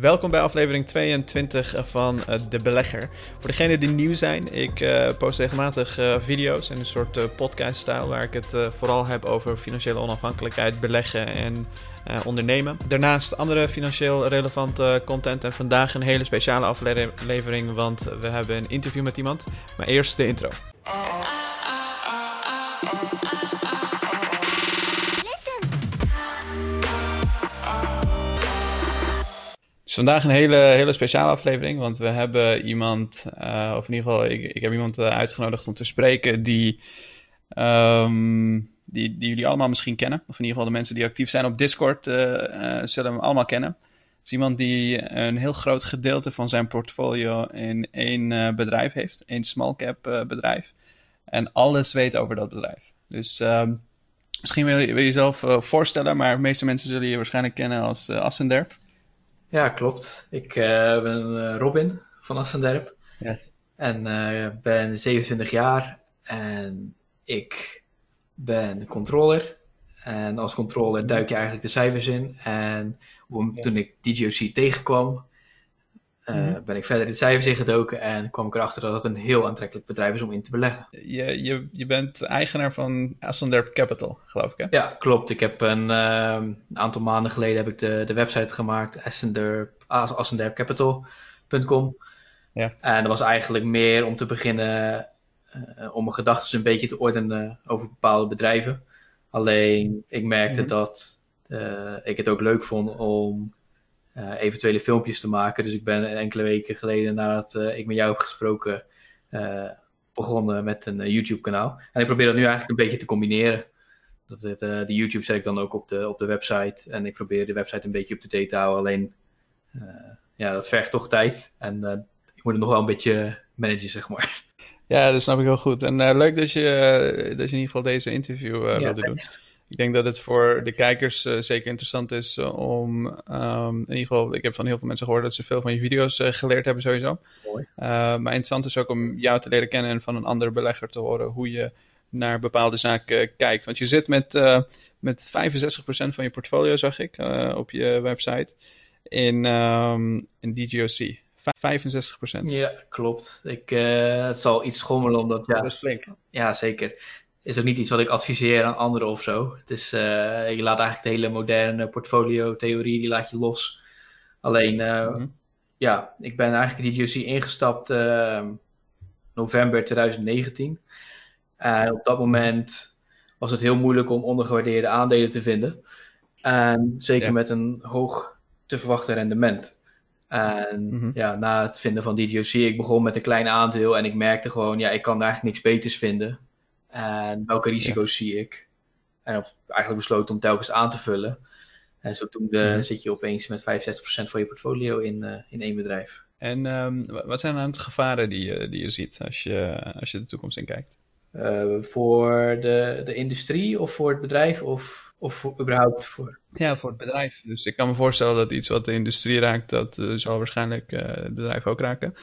Welkom bij aflevering 22 van uh, De Belegger. Voor degenen die nieuw zijn, ik uh, post regelmatig uh, video's in een soort podcast-stijl waar ik het vooral heb over financiële onafhankelijkheid, beleggen en ondernemen. Daarnaast andere financieel relevante content en vandaag een hele speciale aflevering, want we hebben een interview met iemand. Maar eerst de intro. Is vandaag een hele, hele speciale aflevering, want we hebben iemand, uh, of in ieder geval, ik, ik heb iemand uh, uitgenodigd om te spreken die, um, die, die jullie allemaal misschien kennen. Of in ieder geval de mensen die actief zijn op Discord uh, zullen hem allemaal kennen. Het is iemand die een heel groot gedeelte van zijn portfolio in één bedrijf heeft, één small cap bedrijf. En alles weet over dat bedrijf. Dus um, misschien wil je, wil je jezelf voorstellen, maar de meeste mensen zullen je waarschijnlijk kennen als Assenderp. Ja, klopt. Ik uh, ben eh, Robin van Assenderp. Ja. En uh, ben 27 jaar en ik ben controller. En als controller duik je eigenlijk de cijfers in. En toen ik DGOC tegenkwam, uh, ben ik verder de cijfers ingedoken en kwam ik erachter dat het een heel aantrekkelijk bedrijf is om in te beleggen. Je, je, je bent eigenaar van Assenderp Capital, geloof ik hè? Ja, klopt. Ik heb een, uh, aantal maanden geleden heb ik de, de website gemaakt, assenderpcapital.com. Ja. En dat was eigenlijk meer om te beginnen uh, om mijn gedachten een beetje te ordenen over bepaalde bedrijven. Alleen ik merkte mm -hmm. dat ik het ook leuk vond om uh, eventuele filmpjes te maken. Dus ik ben enkele weken geleden nadat uh, ik met jou heb gesproken uh, begonnen met een YouTube kanaal. En ik probeer dat nu eigenlijk een beetje te combineren. Dat het, de YouTube zet ik dan ook op de, op de website. En ik probeer de website een beetje up-to-date te houden. Alleen, ja, dat vergt toch tijd. En ik moet het nog wel een beetje managen, zeg maar. Ja, dat snap ik heel goed. En leuk dat je, dat je in ieder geval deze interview ja, wilde doen. Ik denk dat het voor de kijkers uh, zeker interessant is uh, om, um, in ieder geval, ik heb van heel veel mensen gehoord dat ze veel van je video's uh, geleerd hebben sowieso. Mooi. maar interessant is ook om jou te leren kennen en van een andere belegger te horen hoe je naar bepaalde zaken kijkt. Want je zit met, met 65% van je portfolio, zag ik, op je website, in, um, in DGOC. 65%. Ja, klopt. Ik, het zal iets schommelen omdat... Ja, dat is flink. Ja, zeker is ook niet iets wat ik adviseer aan anderen of zo. Het is, uh, je laat eigenlijk de hele moderne portfolio-theorie, die laat je los. Alleen, mm -hmm. ja, ik ben eigenlijk DGOC ingestapt uh, november 2019. En op dat moment was het heel moeilijk om ondergewaardeerde aandelen te vinden. En zeker ja. met een hoog te verwachten rendement. En mm -hmm. ja, na het vinden van DGOC, ik begon met een klein aandeel en ik merkte gewoon, ja, ik kan daar eigenlijk niks beters vinden. En welke risico's zie ik? En of eigenlijk besloten om telkens aan te vullen. En zodoende -hmm. zit je opeens met 65% van je portfolio in, uh, in één bedrijf. En um, wat zijn dan de gevaren die je, die je ziet als je, als je de toekomst in kijkt? Uh, voor de, de industrie of voor het bedrijf of, of voor, überhaupt voor? Ja, voor het bedrijf. Dus ik kan me voorstellen dat iets wat de industrie raakt, dat uh, zal waarschijnlijk het bedrijf ook raken.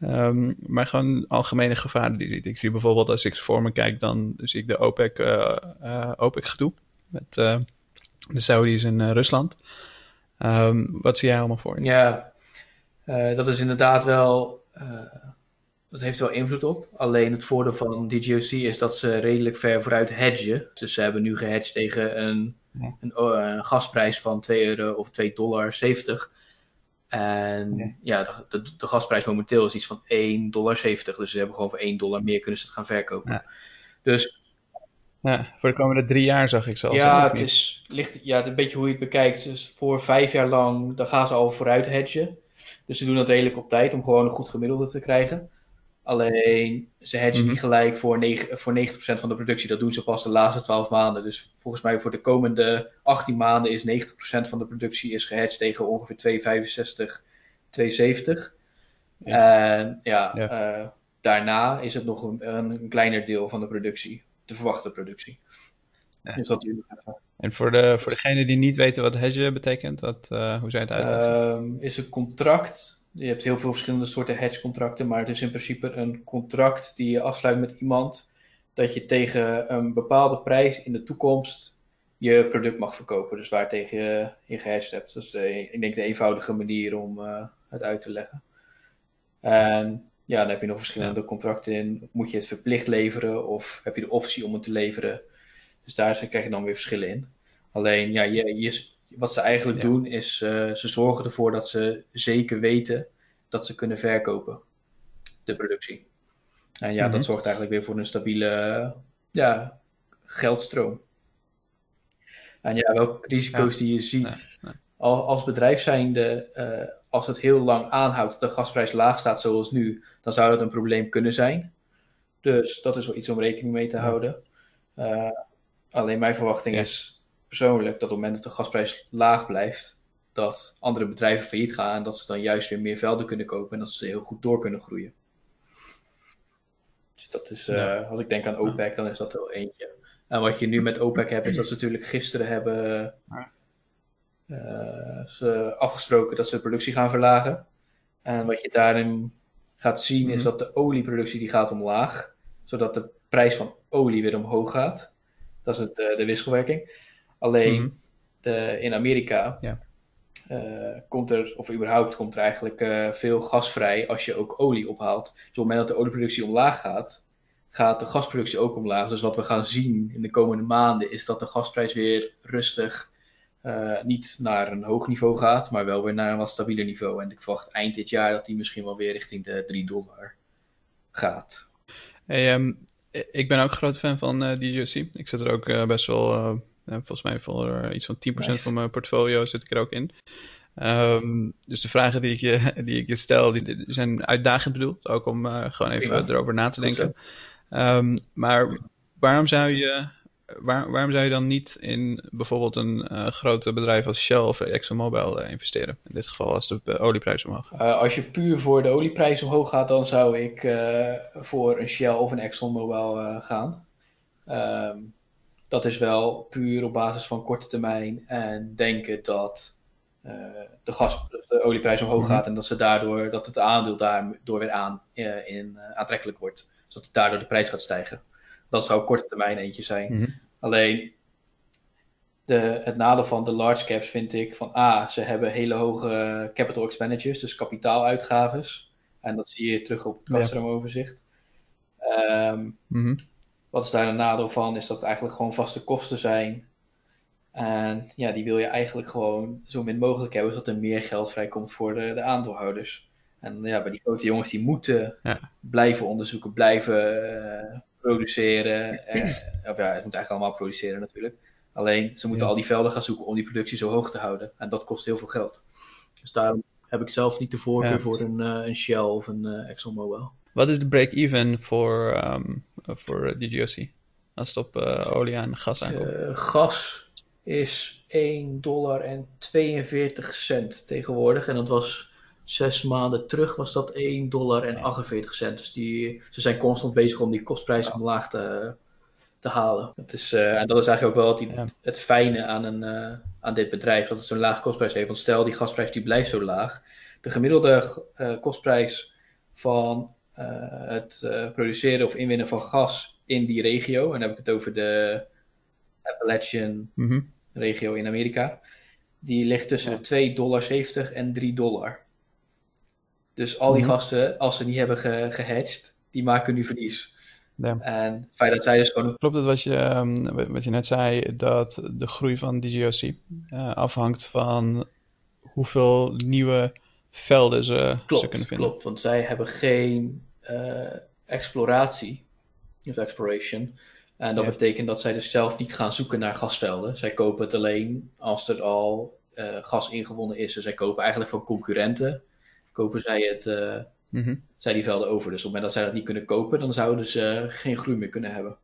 Um, maar gewoon algemene gevaren die ziet. Ik zie bijvoorbeeld als ik voor me kijk, dan zie ik de OPEC, uh, uh, OPEC gedoe met uh, de Saudis en Rusland. Um, wat zie jij allemaal voor? Ja, dat is inderdaad wel, dat heeft wel invloed op. Alleen het voordeel van DGOC is dat ze redelijk ver vooruit hedgen. Dus ze hebben nu gehedged tegen een, ja. een, een gasprijs van 2 euro of 2 dollar 70. En ja, ja de, de, de, gasprijs momenteel is iets van 1,70 dollar. Dus ze hebben gewoon voor 1 dollar meer kunnen ze het gaan verkopen. Ja. Dus. Ja, voor de komende drie jaar zag ik zo. Ja, het is, ligt, ja, het is een beetje hoe je het bekijkt. Dus voor vijf jaar lang, dan gaan ze al vooruit hedgen. Dus ze doen dat redelijk op tijd om gewoon een goed gemiddelde te krijgen. Alleen ze hedgen mm-hmm. niet gelijk voor, 9, voor 90% van de productie. Dat doen ze pas de laatste 12 maanden. Dus volgens mij voor de komende 18 maanden is 90% van de productie is gehedged tegen ongeveer 2,65, 2,70. Ja. En ja, ja. Uh, daarna is het nog een, een, kleiner deel van de productie, de verwachte productie. Ja. Dus dat even. En voor, de, voor degene die niet weten wat hedge betekent, wat, uh, hoe je het uitleggen? Um, is een contract je hebt heel veel verschillende soorten hedge contracten, maar het is in principe een contract die je afsluit met iemand dat je tegen een bepaalde prijs in de toekomst je product mag verkopen. Dus waar tegen je in gehedged hebt. Dat is de, ik denk de eenvoudige manier om het uit te leggen. En ja, dan heb je nog verschillende contracten in. Moet je het verplicht leveren of heb je de optie om het te leveren? Dus daar krijg je dan weer verschillen in. Alleen, ja, je, je, wat ze eigenlijk doen is, uh, ze zorgen ervoor dat ze zeker weten dat ze kunnen verkopen, de productie. En ja, dat mhm. zorgt eigenlijk weer voor een stabiele ja, geldstroom. En ja, welke risico's die je ziet als bedrijf zijnde, uh, als het heel lang aanhoudt dat de gasprijs laag staat zoals nu, dan zou dat een probleem kunnen zijn. Dus dat is wel iets om rekening mee te houden. Uh, alleen mijn verwachting is persoonlijk dat op het moment dat de gasprijs laag blijft, dat andere bedrijven failliet gaan en dat ze dan juist weer meer velden kunnen kopen en dat ze heel goed door kunnen groeien. Dus dat is, uh, als ik denk aan OPEC, dan is dat wel eentje. En wat je nu met OPEC hebt, is dat ze natuurlijk gisteren hebben uh, ze afgesproken dat ze de productie gaan verlagen. En wat je daarin gaat zien is mhm. dat de olieproductie die gaat omlaag, zodat de prijs van olie weer omhoog gaat. Dat is het, de wisselwerking. Alleen mhm. de, in Amerika ja. uh, komt er, of überhaupt komt er eigenlijk uh, veel gas vrij als je ook olie ophaalt. Dus op het moment dat de olieproductie omlaag gaat, gaat de gasproductie ook omlaag. Dus wat we gaan zien in de komende maanden is dat de gasprijs weer rustig uh, niet naar een hoog niveau gaat, maar wel weer naar een wat stabieler niveau. En ik verwacht eind dit jaar dat die misschien wel weer richting de 3 dollar gaat. Hey, um, ik ben ook groot fan van uh, DJC. Ik zit er ook uh, best wel, volgens mij voor iets van 10% nice. van mijn portfolio zit ik er ook in. Um, dus de vragen die ik je, die ik je stel, die, die zijn uitdagend bedoeld. Ook om gewoon even erover na te denken. Um, maar waarom zou je waar, waarom zou je dan niet in bijvoorbeeld een uh, grote bedrijf als Shell of ExxonMobil uh, investeren? In dit geval als de olieprijs omhoog gaat. als je puur voor de olieprijs omhoog gaat, dan zou ik voor een Shell of een ExxonMobil gaan. Um, dat is wel puur op basis van korte termijn en denken dat de, gas, de olieprijs omhoog mhm. gaat en dat, ze daardoor, dat het aandeel daardoor weer aan, in, aantrekkelijk wordt. Zodat daardoor de prijs gaat stijgen. Dat zou korte termijn eentje zijn. Mhm. Alleen de, het nadeel van de large caps vind ik van A, ze hebben hele hoge capital expenditures, dus kapitaaluitgaves. En dat zie je terug op het kastroomoverzicht. Um, Wat is daar een nadeel van? Is dat het eigenlijk gewoon vaste kosten zijn. En ja, die wil je eigenlijk gewoon zo min mogelijk hebben, zodat er meer geld vrijkomt voor de, de aandeelhouders. En ja, bij die grote jongens die moeten blijven onderzoeken, blijven uh, produceren. Eh, of ja, het moet eigenlijk allemaal produceren natuurlijk. Alleen ze moeten al die velden gaan zoeken om die productie zo hoog te houden. En dat kost heel veel geld. Dus daarom heb ik zelf niet de voorkeur voor een, uh, een Shell of een ExxonMobil. Wat is de break-even voor, um, voor DGOC? Als het op uh, olie en gas aankomt? gas is 1 dollar en 42 cent tegenwoordig. En dat was zes maanden terug was dat 1 dollar en 48 cent. Dus die, ze zijn constant bezig om die kostprijs omlaag te, te halen. Dat is, uh, en dat is eigenlijk ook wel het, ja. het fijne aan, een, uh, aan dit bedrijf, dat het zo'n laag kostprijs heeft. Want stel, die gasprijs die blijft zo laag. De gemiddelde uh, kostprijs van het produceren of inwinnen van gas in die regio, en dan heb ik het over de Appalachian mm -hmm. regio in Amerika, die ligt tussen ja. de 2,70 dollar en 3 dollar. Dus al die mhm. gasten, als ze niet hebben ge gehatcht, die maken nu verlies. Ja. En het feit dat zij dus gewoon... Klopt het wat je, um, wat je net zei, dat de groei van DGOC uh, afhangt van hoeveel nieuwe velden ze, klopt, ze kunnen vinden? Klopt, want zij hebben geen exploratie, of exploration. En dat ja. betekent dat zij dus zelf niet gaan zoeken naar gasvelden. Zij kopen het alleen als er al uh, gas ingewonnen is. Dus zij kopen eigenlijk van concurrenten kopen zij, het, uh, mm-hmm. zij die velden over. Dus op het moment dat zij dat niet kunnen kopen, dan zouden ze geen groei meer kunnen hebben.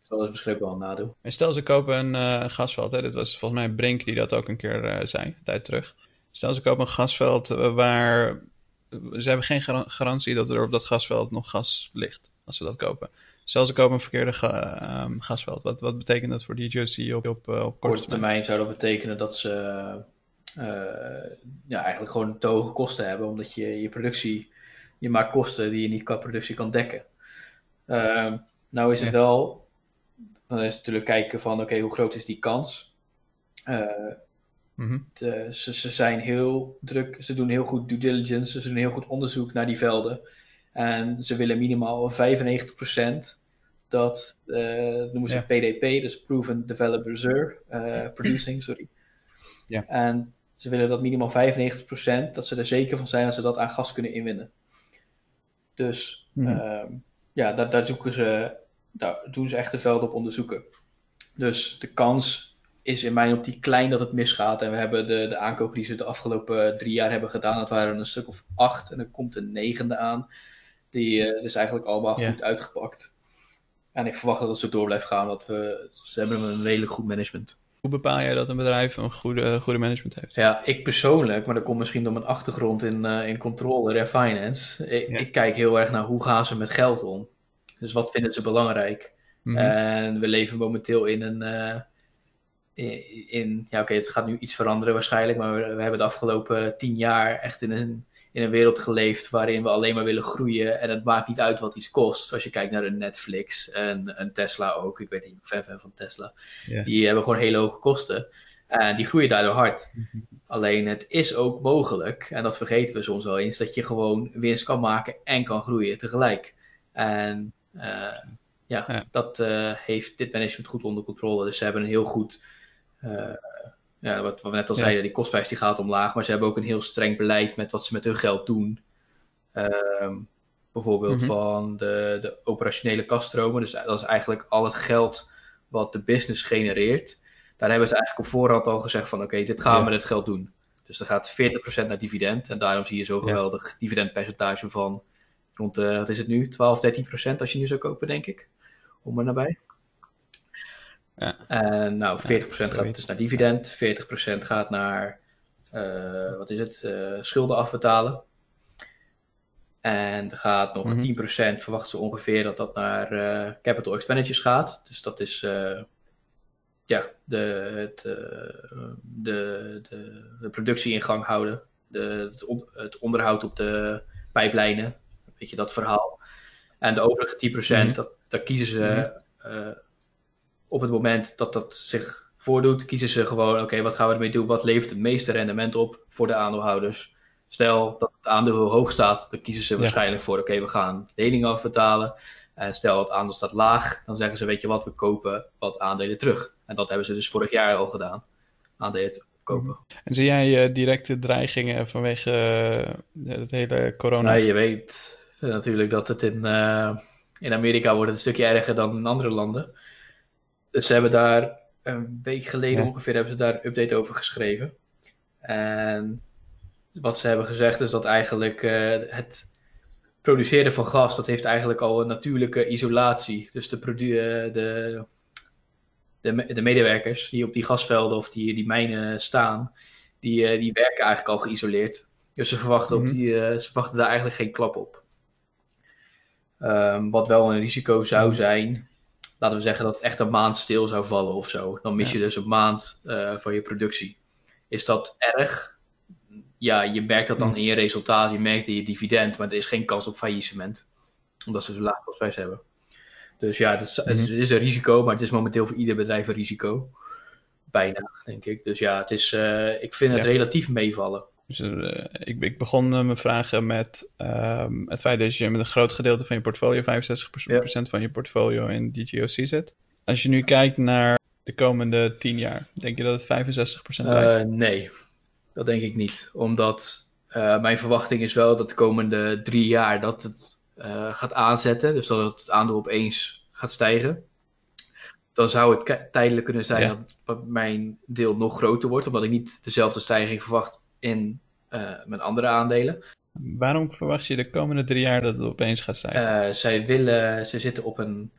Dus dat is misschien ook wel een nadeel. En stel ze kopen een gasveld, hè? dit was volgens mij Brink die dat ook een keer zei, een tijd terug. Stel ze kopen een gasveld waar ze hebben geen garantie dat er op dat gasveld nog gas ligt, als ze dat kopen. Stel ze kopen een verkeerde ga, um, gasveld, wat, wat betekent dat voor die Justy op, op, op korte termijn? zou dat betekenen dat ze uh, ja, eigenlijk gewoon te hoge kosten hebben, omdat je je productie, je maakt kosten die je niet qua productie kan dekken. Uh, nou is het wel dan is het natuurlijk kijken van, oké, hoe groot is die kans? Mhm. ze, ze zijn heel druk, ze doen heel goed due diligence, ze doen heel goed onderzoek naar die velden. En ze willen minimaal 95% dat, uh, noemen ze PDP, dus Proven Developed Reserve, uh, Producing, sorry. Ja. En ze willen dat minimaal 95%, dat ze er zeker van zijn dat ze dat aan gas kunnen inwinnen. Dus Mhm. ehm, ja, daar, daar zoeken ze, daar doen ze echt de velden op onderzoeken. Dus de kans is in mijn optiek klein dat het misgaat. En we hebben de, de aankopen die ze de afgelopen drie jaar hebben gedaan, dat waren een stuk of acht. En er komt een negende aan. Die uh, is eigenlijk allemaal Ja. goed uitgepakt. En ik verwacht dat het zo door blijft gaan. Dat we, ze hebben een redelijk goed management. Hoe bepaal jij dat een bedrijf een goede, goede management heeft? Ja, ik persoonlijk, maar dat komt misschien door mijn achtergrond in, uh, in controller en finance. Ik, Ja. ik kijk heel erg naar hoe gaan ze met geld om. Dus wat vinden ze belangrijk? Mhm. En we leven momenteel in een. uh, in, in, ja, oké, het gaat nu iets veranderen waarschijnlijk, maar we, we, hebben de afgelopen tien jaar echt in een, in een wereld geleefd waarin we alleen maar willen groeien en het maakt niet uit wat iets kost. Als je kijkt naar een Netflix en een Tesla ook, ik weet niet, ik ben fan van Tesla, die hebben gewoon hele hoge kosten en die groeien daardoor hard. Mhm. Alleen het is ook mogelijk, en dat vergeten we soms wel eens, dat je gewoon winst kan maken en kan groeien tegelijk. En uh, ja, Ja. dat uh, heeft dit management goed onder controle. Dus ze hebben een heel goed, uh, ja, wat, we net al Ja. zeiden, die kostprijs die gaat omlaag. Maar ze hebben ook een heel streng beleid met wat ze met hun geld doen. Ehm, bijvoorbeeld Mhm. van de, de operationele kaststromen. Dus dat is eigenlijk al het geld wat de business genereert. Daar hebben ze eigenlijk op voorhand al gezegd van oké, dit gaan we Ja. met het geld doen. Dus er gaat 40% naar dividend. En daarom zie je zo'n Ja. geweldig dividendpercentage van rond de, wat is het nu, 12, 13% als je nu zou kopen, denk ik. Om er nabij. Ja. En nou, 40% gaat dus naar dividend, 40% gaat naar, eh, wat is het, eh, schulden afbetalen. En er gaat nog Mhm. 10% verwachten ze ongeveer dat dat naar eh, capital expenditures gaat. Dus dat is eh, ja, de, het, eh, de, de, de productie in gang houden. De, het, on- het onderhoud op de pijplijnen. Weet je, dat verhaal. En de overige 10%, Mhm. dat, daar kiezen ze eh, op het moment dat dat zich voordoet, kiezen ze gewoon, oké, wat gaan we ermee doen? Wat levert het meeste rendement op voor de aandeelhouders? Stel dat het aandeel heel hoog staat, dan kiezen ze Ja. waarschijnlijk voor, oké, we gaan leningen afbetalen. En stel het aandeel staat laag, dan zeggen ze, weet je wat, we kopen wat aandelen terug. En dat hebben ze dus vorig jaar al gedaan, aandelen te kopen. En zie jij eh, directe dreigingen vanwege eh, het hele corona? Nou, je weet natuurlijk dat het in, eh, in Amerika wordt het een stukje erger dan in andere landen. Dus ze hebben daar een week geleden Ja. ongeveer hebben ze daar een update over geschreven. En wat ze hebben gezegd is dat eigenlijk eh, het produceren van gas, dat heeft eigenlijk al een natuurlijke isolatie. Dus de, eh, de, de, me- de medewerkers die op die gasvelden of die, die mijnen staan, die, eh, die werken eigenlijk al geïsoleerd. Dus ze verwachten, Mhm. op die, eh, ze verwachten daar eigenlijk geen klap op. Ehm, wat wel een risico zou zijn, laten we zeggen dat het echt een maand stil zou vallen of zo. Dan mis je dus een maand eh, van je productie. Is dat erg? Ja, je merkt dat dan Mhm. in je resultaat, je merkt in je dividend, maar er is geen kans op faillissement. Omdat ze zo'n laag kostprijs hebben. Dus ja, het is, Mhm. het is een risico, maar het is momenteel voor ieder bedrijf een risico. Bijna, denk ik. Dus ja, het is, eh, ik vind het Ja. relatief meevallen. Dus, eh, ik, ik begon eh, mijn vragen met ehm, het feit dat je met een groot gedeelte van je portfolio, 65% van je portfolio in DGOC zet. Als je nu kijkt naar de komende 10 jaar, denk je dat het 65% blijft? Eh, nee, dat denk ik niet. Omdat mijn verwachting is wel dat de komende drie jaar dat het gaat aanzetten. Dus dat het aandeel opeens gaat stijgen. Dan zou het tijdelijk kunnen zijn Ja. dat mijn deel nog groter wordt. Omdat ik niet dezelfde stijging verwacht in eh, mijn andere aandelen. Waarom verwacht je de komende drie jaar dat het opeens gaat stijgen? Eh, zij willen, ze zitten op een,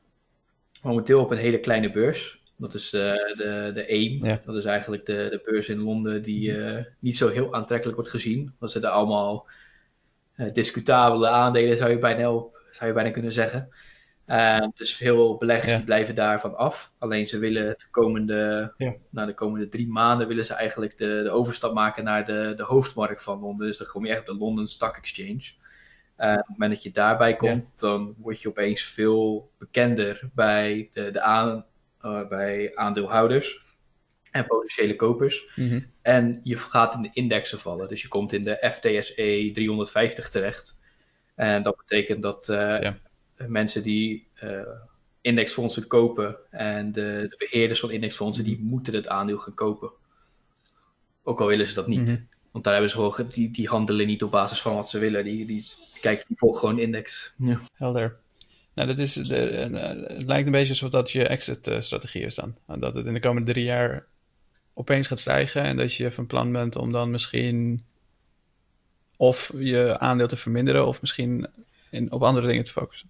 momenteel op een hele kleine beurs. Dat is de, de, de AIM. Ja. Dat is eigenlijk de, de beurs in Londen die eh, niet zo heel aantrekkelijk wordt gezien. Want ze daar allemaal eh, discutabele aandelen, zou je bijna, op, zou je bijna kunnen zeggen. Eh, dus veel beleggers Ja. die blijven daarvan af. Alleen ze willen het komende, Ja. na de komende drie maanden willen ze eigenlijk de, de overstap maken naar de, de hoofdmarkt van Londen. Dus dan kom je echt op de London Stock Exchange. En op het moment dat je daarbij komt, dan word je opeens veel bekender bij, de, de aan, bij aandeelhouders en potentiële kopers. Mhm. En je gaat in de indexen vallen. Dus je komt in de FTSE 350 terecht. En dat betekent dat uh, Ja. Mensen die uh, indexfondsen kopen en de, de, beheerders van indexfondsen, die moeten het aandeel gaan kopen. Ook al willen ze dat niet. Mhm. Want daar hebben ze gewoon, die, die handelen niet op basis van wat ze willen. Die, die, kijken, die volgen gewoon index. Ja. Helder. Nou, dat is, de, het lijkt een beetje alsof dat je exit-strategie is dan. Dat het in de komende drie jaar opeens gaat stijgen en dat je van plan bent om dan misschien of je aandeel te verminderen of misschien in, op andere dingen te focussen?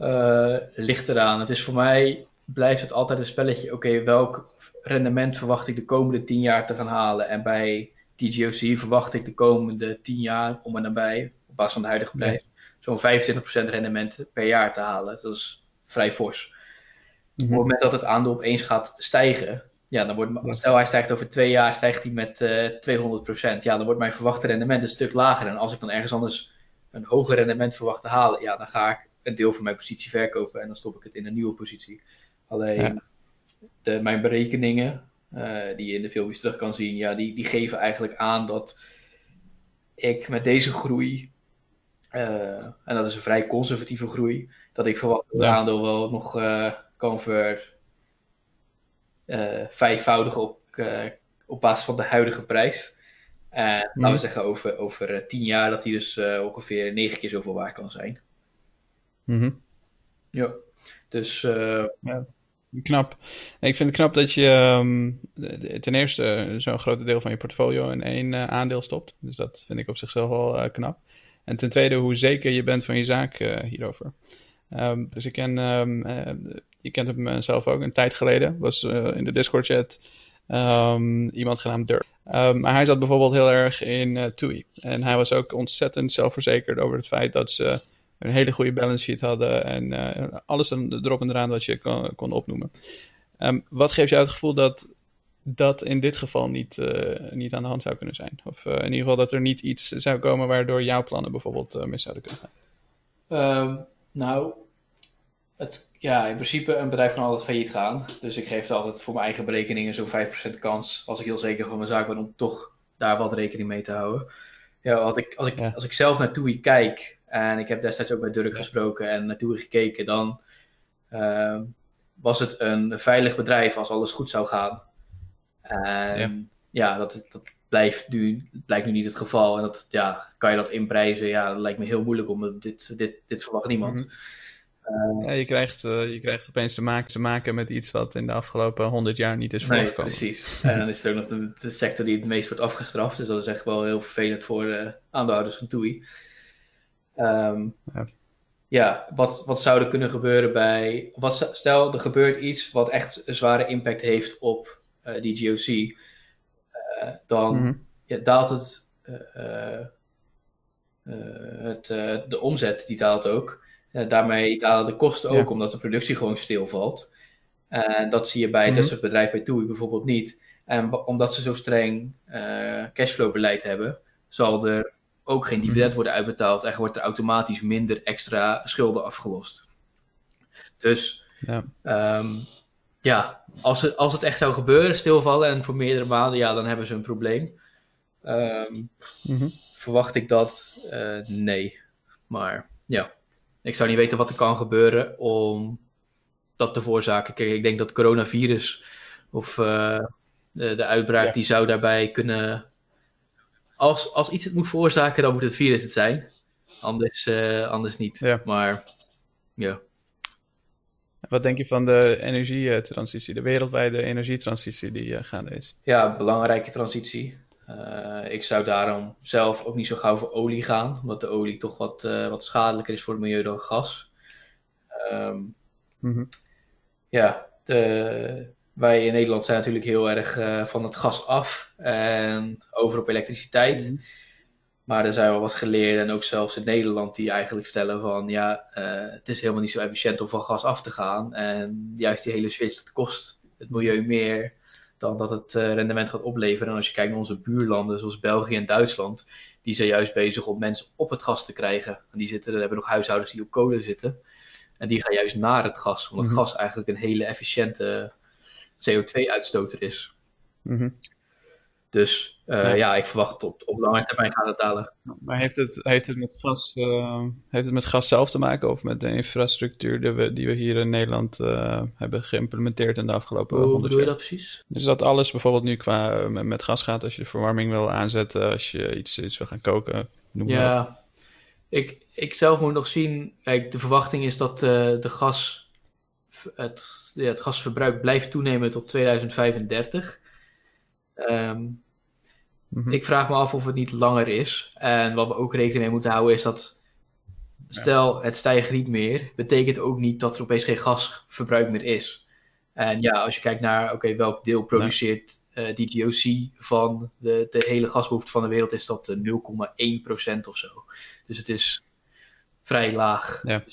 Uh, ligt eraan. Het is voor mij, blijft het altijd een spelletje, oké, okay, welk rendement verwacht ik de komende tien jaar te gaan halen? En bij DGOC verwacht ik de komende tien jaar om en nabij, op basis van de huidige prijs, zo'n 25% rendement per jaar te halen. Dat is vrij fors. Mhm. Op het moment dat het aandeel opeens gaat stijgen, ja, dan wordt, stel hij stijgt over twee jaar, stijgt hij met uh, 200%. Ja, dan wordt mijn verwachte rendement een stuk lager. En als ik dan ergens anders een hoger rendement verwacht te halen, ja, dan ga ik een deel van mijn positie verkopen en dan stop ik het in een nieuwe positie. Alleen Ja. de, mijn berekeningen, uh, die je in de filmpjes terug kan zien, ja, die, die geven eigenlijk aan dat ik met deze groei, uh, en dat is een vrij conservatieve groei, dat ik verwacht dat het Ja. aandeel wel nog uh, kan ver vijfvoudigen op, op basis van de huidige prijs. En laten Mhm. we zeggen over, over tien jaar dat die dus ongeveer negen keer zoveel waard kan zijn. Mhm. Ja, dus Knap. Ik vind het knap dat je um, ten eerste zo'n groot deel van je portfolio in één uh, aandeel stopt. Dus dat vind ik op zichzelf wel uh, knap. En ten tweede hoe zeker je bent van je zaak uh, hierover. Um, dus ik ken, um, je kent hem zelf ook een tijd geleden. Was in de Discord chat um, iemand genaamd Dirk. maar hij zat bijvoorbeeld heel erg in TUI. En hij was ook ontzettend zelfverzekerd over het feit dat ze een hele goede balance sheet hadden. En uh, alles erop en eraan wat je kon, kon opnoemen. Um, wat geeft jou het gevoel dat dat in dit geval niet, uh, niet aan de hand zou kunnen zijn? Of uh, in ieder geval dat er niet iets zou komen waardoor jouw plannen bijvoorbeeld mis zouden kunnen gaan? Um, nou, het, ja, in principe een bedrijf kan altijd failliet gaan. Dus ik geef altijd voor mijn eigen berekeningen zo'n 5% kans, als ik heel zeker van mijn zaak ben, om toch daar wat rekening mee te houden. Ja, als ik, als ik, Ja. als ik zelf naar TUI kijk, en ik heb destijds ook bij Dirk gesproken en naar TUI gekeken, dan uh, was het een veilig bedrijf als alles goed zou gaan. En ja, ja dat, dat blijft nu, blijkt nu niet het geval. En dat, ja, kan je dat inprijzen? Ja, dat lijkt me heel moeilijk, omdat dit, dit, dit verwacht niemand. Mhm. Ja, je, krijgt, uh, je krijgt opeens te maken, te maken met iets wat in de afgelopen honderd jaar niet is nee, voorgekomen. precies. en dan is het ook nog de, de, sector die het meest wordt afgestraft. Dus dat is echt wel heel vervelend voor de aandeelhouders van TUI. Um, ja. ja, wat, wat zou er kunnen gebeuren bij... Wat, stel, er gebeurt iets wat echt een zware impact heeft op uh, die GOC. Uh, dan Mhm. ja, daalt het... het de omzet die daalt ook. Uh, daarmee dalen de kosten ook, Ja. omdat de productie gewoon stilvalt. En dat zie je bij Mhm. dat soort bedrijven bij TUI bijvoorbeeld niet. En omdat ze zo streng uh, cashflow-beleid hebben, zal er ook geen dividend Mhm. worden uitbetaald en wordt er automatisch minder extra schulden afgelost. Dus Ja. um, ja, als het, als het echt zou gebeuren, stilvallen en voor meerdere maanden, ja, dan hebben ze een probleem. Um, Mhm. Verwacht ik dat? Uh, nee. Maar ja, ik zou niet weten wat er kan gebeuren om dat te veroorzaken. Kijk, ik denk dat het coronavirus of uh, de, de, uitbraak, Ja. die zou daarbij kunnen... Als, als iets het moet veroorzaken, dan moet het virus het zijn. Anders, uh, anders niet. Ja. Maar ja. Wat denk je van de energietransitie, de wereldwijde energietransitie die uh, gaande is? Ja, belangrijke transitie. Uh, ik zou daarom zelf ook niet zo gauw voor olie gaan, omdat de olie toch wat, uh, wat schadelijker is voor het milieu dan gas. Um, mm -hmm. Ja, de, wij in Nederland zijn natuurlijk heel erg uh, van het gas af en over op elektriciteit. Mm -hmm. Maar er zijn wel wat geleerden en ook zelfs in Nederland die eigenlijk stellen van ja, het is helemaal niet zo efficiënt om van gas af te gaan. En juist die hele switch, dat kost het milieu meer dan dat het uh, rendement gaat opleveren. En als je kijkt naar onze buurlanden zoals België en Duitsland, die zijn juist bezig om mensen op het gas te krijgen. En die zitten, er hebben nog huishoudens die op kolen zitten. En die gaan juist naar het gas, omdat mm gas eigenlijk een hele efficiënte CO2-uitstoter is. Mm dus uh, ja. ik verwacht op, op lange termijn gaat het dalen. Maar heeft het, heeft, het met gas, uh, heeft het met gas zelf te maken of met de infrastructuur die we, die we hier in Nederland uh, hebben geïmplementeerd in de afgelopen Hoe Hoe bedoel je dat precies? Dus dat alles bijvoorbeeld nu qua met, met, gas gaat als je de verwarming wil aanzetten, als je iets, iets wil gaan koken, noem ja. maar Ik, ik zelf moet nog zien, kijk, de verwachting is dat de gas, het, ja, het gasverbruik blijft toenemen tot 2035. Um, mm-hmm. Ik vraag me af of het niet langer is. En wat we ook rekening mee moeten houden is dat, stel het stijgt niet meer, betekent ook niet dat er opeens geen gasverbruik meer is. En ja, als je kijkt naar, oké, welk deel produceert nee. uh, DGOC van de, de hele gasbehoefte van de wereld, is dat uh, 0,1% of zo. Dus het is vrij laag. Ja.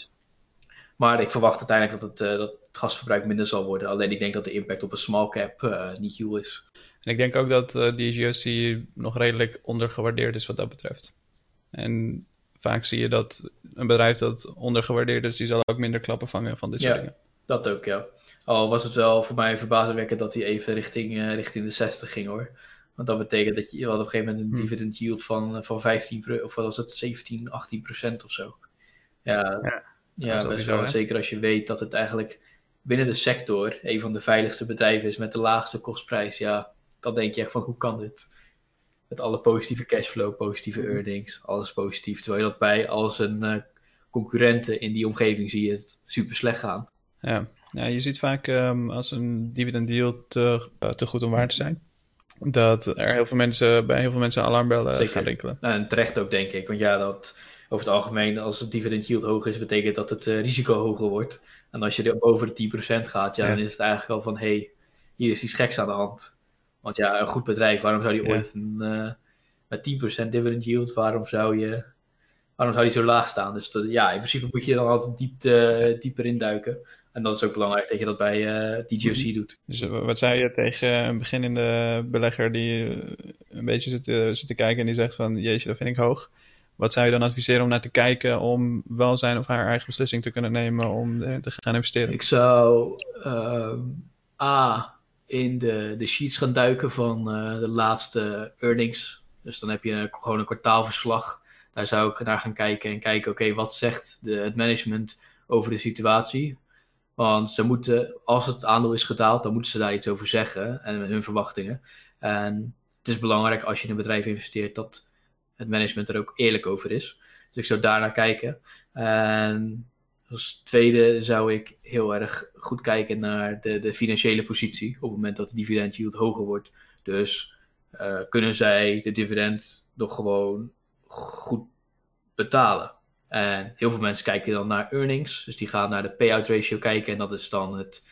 Maar ik verwacht uiteindelijk dat het, uh, dat het gasverbruik minder zal worden. Alleen ik denk dat de impact op een small cap uh, niet heel is. En ik denk ook dat uh, die nog redelijk ondergewaardeerd is wat dat betreft. En vaak zie je dat een bedrijf dat ondergewaardeerd is, die zal ook minder klappen vangen van dit soort ja, dingen. Dat ook, ja. Al was het wel voor mij verbazingwekkend dat hij even richting, uh, richting de 60 ging hoor. Want dat betekent dat je, je had op een gegeven moment een hmm. dividend yield van, van 15, of wat was het, 17, 18 procent of zo. Ja, ja, ja best wel. Zeker als je weet dat het eigenlijk binnen de sector een van de veiligste bedrijven is met de laagste kostprijs. Ja, dan denk je echt van hoe kan dit? Met alle positieve cashflow, positieve mhm. earnings, alles positief. Terwijl je dat bij als een uh, concurrenten in die omgeving zie je het super slecht gaan. Ja, ja je ziet vaak um, als een dividend deal te, uh, te goed om waar te zijn. Dat er heel veel mensen, bij heel veel mensen alarmbellen Zeker. gaan rinkelen. Nou, en terecht ook denk ik. Want ja, dat over het algemeen, als het dividend yield hoger is, betekent dat het uh, risico hoger wordt. En als je er boven de 10% gaat, ja, ja, dan is het eigenlijk al van, hé, hey, hier is iets geks aan de hand. Want ja, een goed bedrijf, waarom zou die ooit een, uh, met 10% dividend yield, waarom zou je, waarom zou die zo laag staan? Dus ja, in principe moet je dan altijd diep, dieper induiken. En dat is ook belangrijk dat je dat bij uh, eh, DGOC mhm. doet. Dus eh, wat zei je tegen een beginnende belegger die een beetje zit, zit, te kijken en die zegt van jeetje, dat vind ik hoog. Wat zou je dan adviseren om naar te kijken om wel zijn of haar eigen beslissing te kunnen nemen om te gaan investeren? Ik zou uh, A, in de, de sheets gaan duiken van uh, de laatste earnings. Dus dan heb je gewoon een kwartaalverslag. Daar zou ik naar gaan kijken en kijken, oké, wat zegt de, het management over de situatie? Want ze moeten, als het aandeel is gedaald, dan moeten ze daar iets over zeggen en hun verwachtingen. En het is belangrijk als je in een bedrijf investeert dat het management er ook eerlijk over is. Dus ik zou daar naar kijken. En als tweede zou ik heel erg goed kijken naar de, de financiële positie. Op het moment dat de dividend yield hoger wordt. Dus uh, kunnen zij de dividend nog gewoon goed betalen? En heel veel mensen kijken dan naar earnings, dus die gaan naar de payout ratio kijken. En dat is dan het,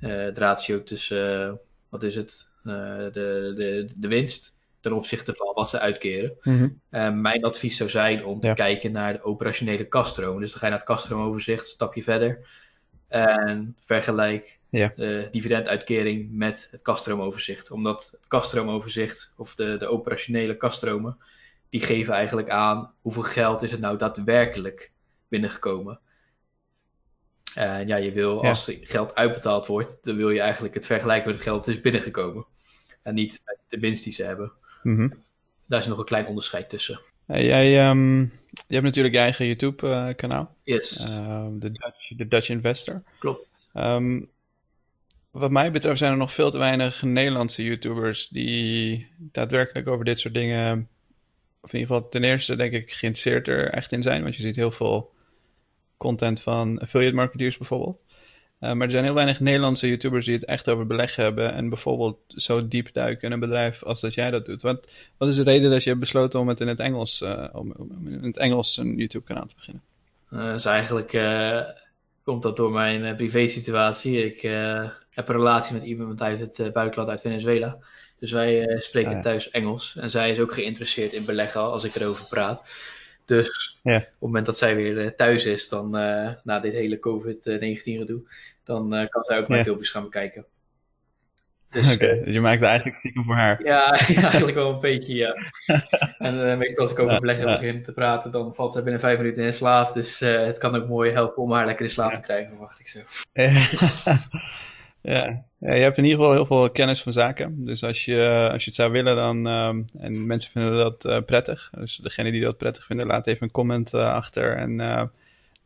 uh, het ratio tussen, uh, wat is het, de, de, de winst ten opzichte van wat ze uitkeren. Mm mijn advies zou zijn om te kijken naar de operationele kaststroom. Dus dan ga je naar het kastroomoverzicht, stap je verder en vergelijk ja. de dividenduitkering met het kastroomoverzicht. Omdat het kastroomoverzicht of de, de operationele kaststromen, die geven eigenlijk aan hoeveel geld is het nou daadwerkelijk binnengekomen. En ja, je wil, als geld uitbetaald wordt, dan wil je eigenlijk het vergelijken met het geld dat is binnengekomen. En niet met de winst die ze hebben. Mhm. Daar is nog een klein onderscheid tussen. jij, um, je hebt natuurlijk je eigen YouTube-kanaal. yes. Ehm, de, Dutch, de Dutch Investor. Klopt. Ehm, wat mij betreft zijn er nog veel te weinig Nederlandse YouTubers die daadwerkelijk over dit soort dingen, of in ieder geval ten eerste denk ik geïnteresseerd er echt in zijn. Want je ziet heel veel content van affiliate marketeers bijvoorbeeld. Uh, maar er zijn heel weinig Nederlandse YouTubers die het echt over beleggen hebben. En bijvoorbeeld zo diep duiken in een bedrijf als dat jij dat doet. Wat, wat is de reden dat je hebt besloten om het in het Engels, uh, om, om, in het Engels een YouTube-kanaal te beginnen? Uh, dus eigenlijk komt dat door mijn privé-situatie. Ik heb een relatie met iemand uit het buitenland, uit Venezuela. Dus wij spreken ah, thuis Engels. En zij is ook geïnteresseerd in beleggen als ik erover praat. Dus ja. op het moment dat zij weer thuis is, dan na dit hele COVID-19 gedoe, dan kan zij ook mijn filmpjes gaan bekijken. Dus, Oké, okay, dus je maakt het eigenlijk stiekem voor haar. Ja, eigenlijk wel een beetje, ja. en uh, meestal als ik over ja, beleggen begin te praten, dan valt ze binnen vijf minuten in slaap. Dus uh, het kan ook mooi helpen om haar lekker in slaap te krijgen, verwacht ik zo. Ja. ja, je hebt in ieder geval heel veel kennis van zaken. Dus als je, als je het zou willen, dan, um, en mensen vinden dat uh, prettig. Dus degene die dat prettig vinden, laat even een comment achter en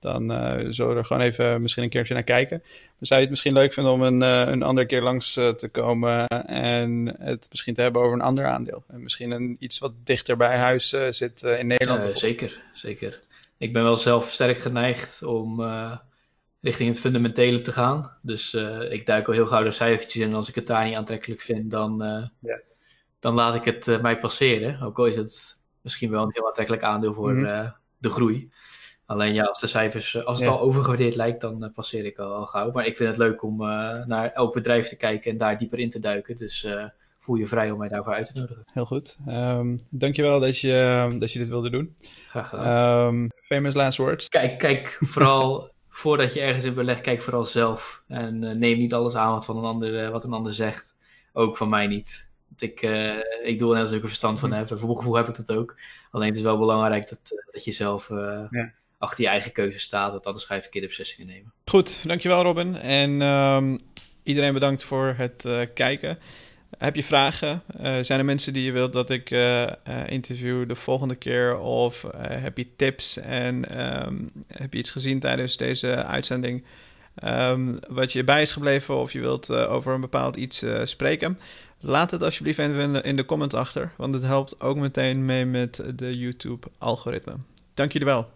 dan uh, zullen we er gewoon even misschien een keertje naar kijken. Maar zou je het misschien leuk vinden om een, een andere keer langs te komen en het misschien te hebben over een ander aandeel? En misschien een, iets wat dichter bij huis zit in Nederland? zeker, zeker. Ik ben wel zelf sterk geneigd om richting het fundamentele te gaan. Dus ik duik al heel gauw de cijfertjes in. En als ik het daar niet aantrekkelijk vind, dan, ja. dan laat ik het mij passeren. Ook al is het misschien wel een heel aantrekkelijk aandeel voor mm de groei. Alleen ja, als de cijfers, eh, als het al overgewaardeerd lijkt, dan passeer ik al, al, gauw. Maar ik vind het leuk om naar elk bedrijf te kijken en daar dieper in te duiken. Dus voel je vrij om mij daarvoor uit te nodigen. Heel goed. Um, dankjewel dat je, dat je dit wilde doen. Graag gedaan. Um, famous last words. Kijk, kijk vooral voordat je ergens in belegt, kijk vooral zelf. En neem niet alles aan wat, van een ander, wat een ander zegt. Ook van mij niet. Want ik, ik doe er net als ik er verstand van heb. voor mijn gevoel heb ik dat ook. Alleen het is wel belangrijk dat, dat je zelf... Ja achter je eigen keuze staat, want anders ga je verkeerde beslissingen nemen. Goed, dankjewel Robin. En um, iedereen bedankt voor het kijken. Heb je vragen? Uh, zijn er mensen die je wilt dat ik uh, interview de volgende keer? Of heb je tips en um, heb je iets gezien tijdens deze uitzending? Um, wat je bij is gebleven of je wilt over een bepaald iets spreken? Laat het alsjeblieft even in de, comment achter, want het helpt ook meteen mee met de YouTube-algoritme. Dank jullie wel.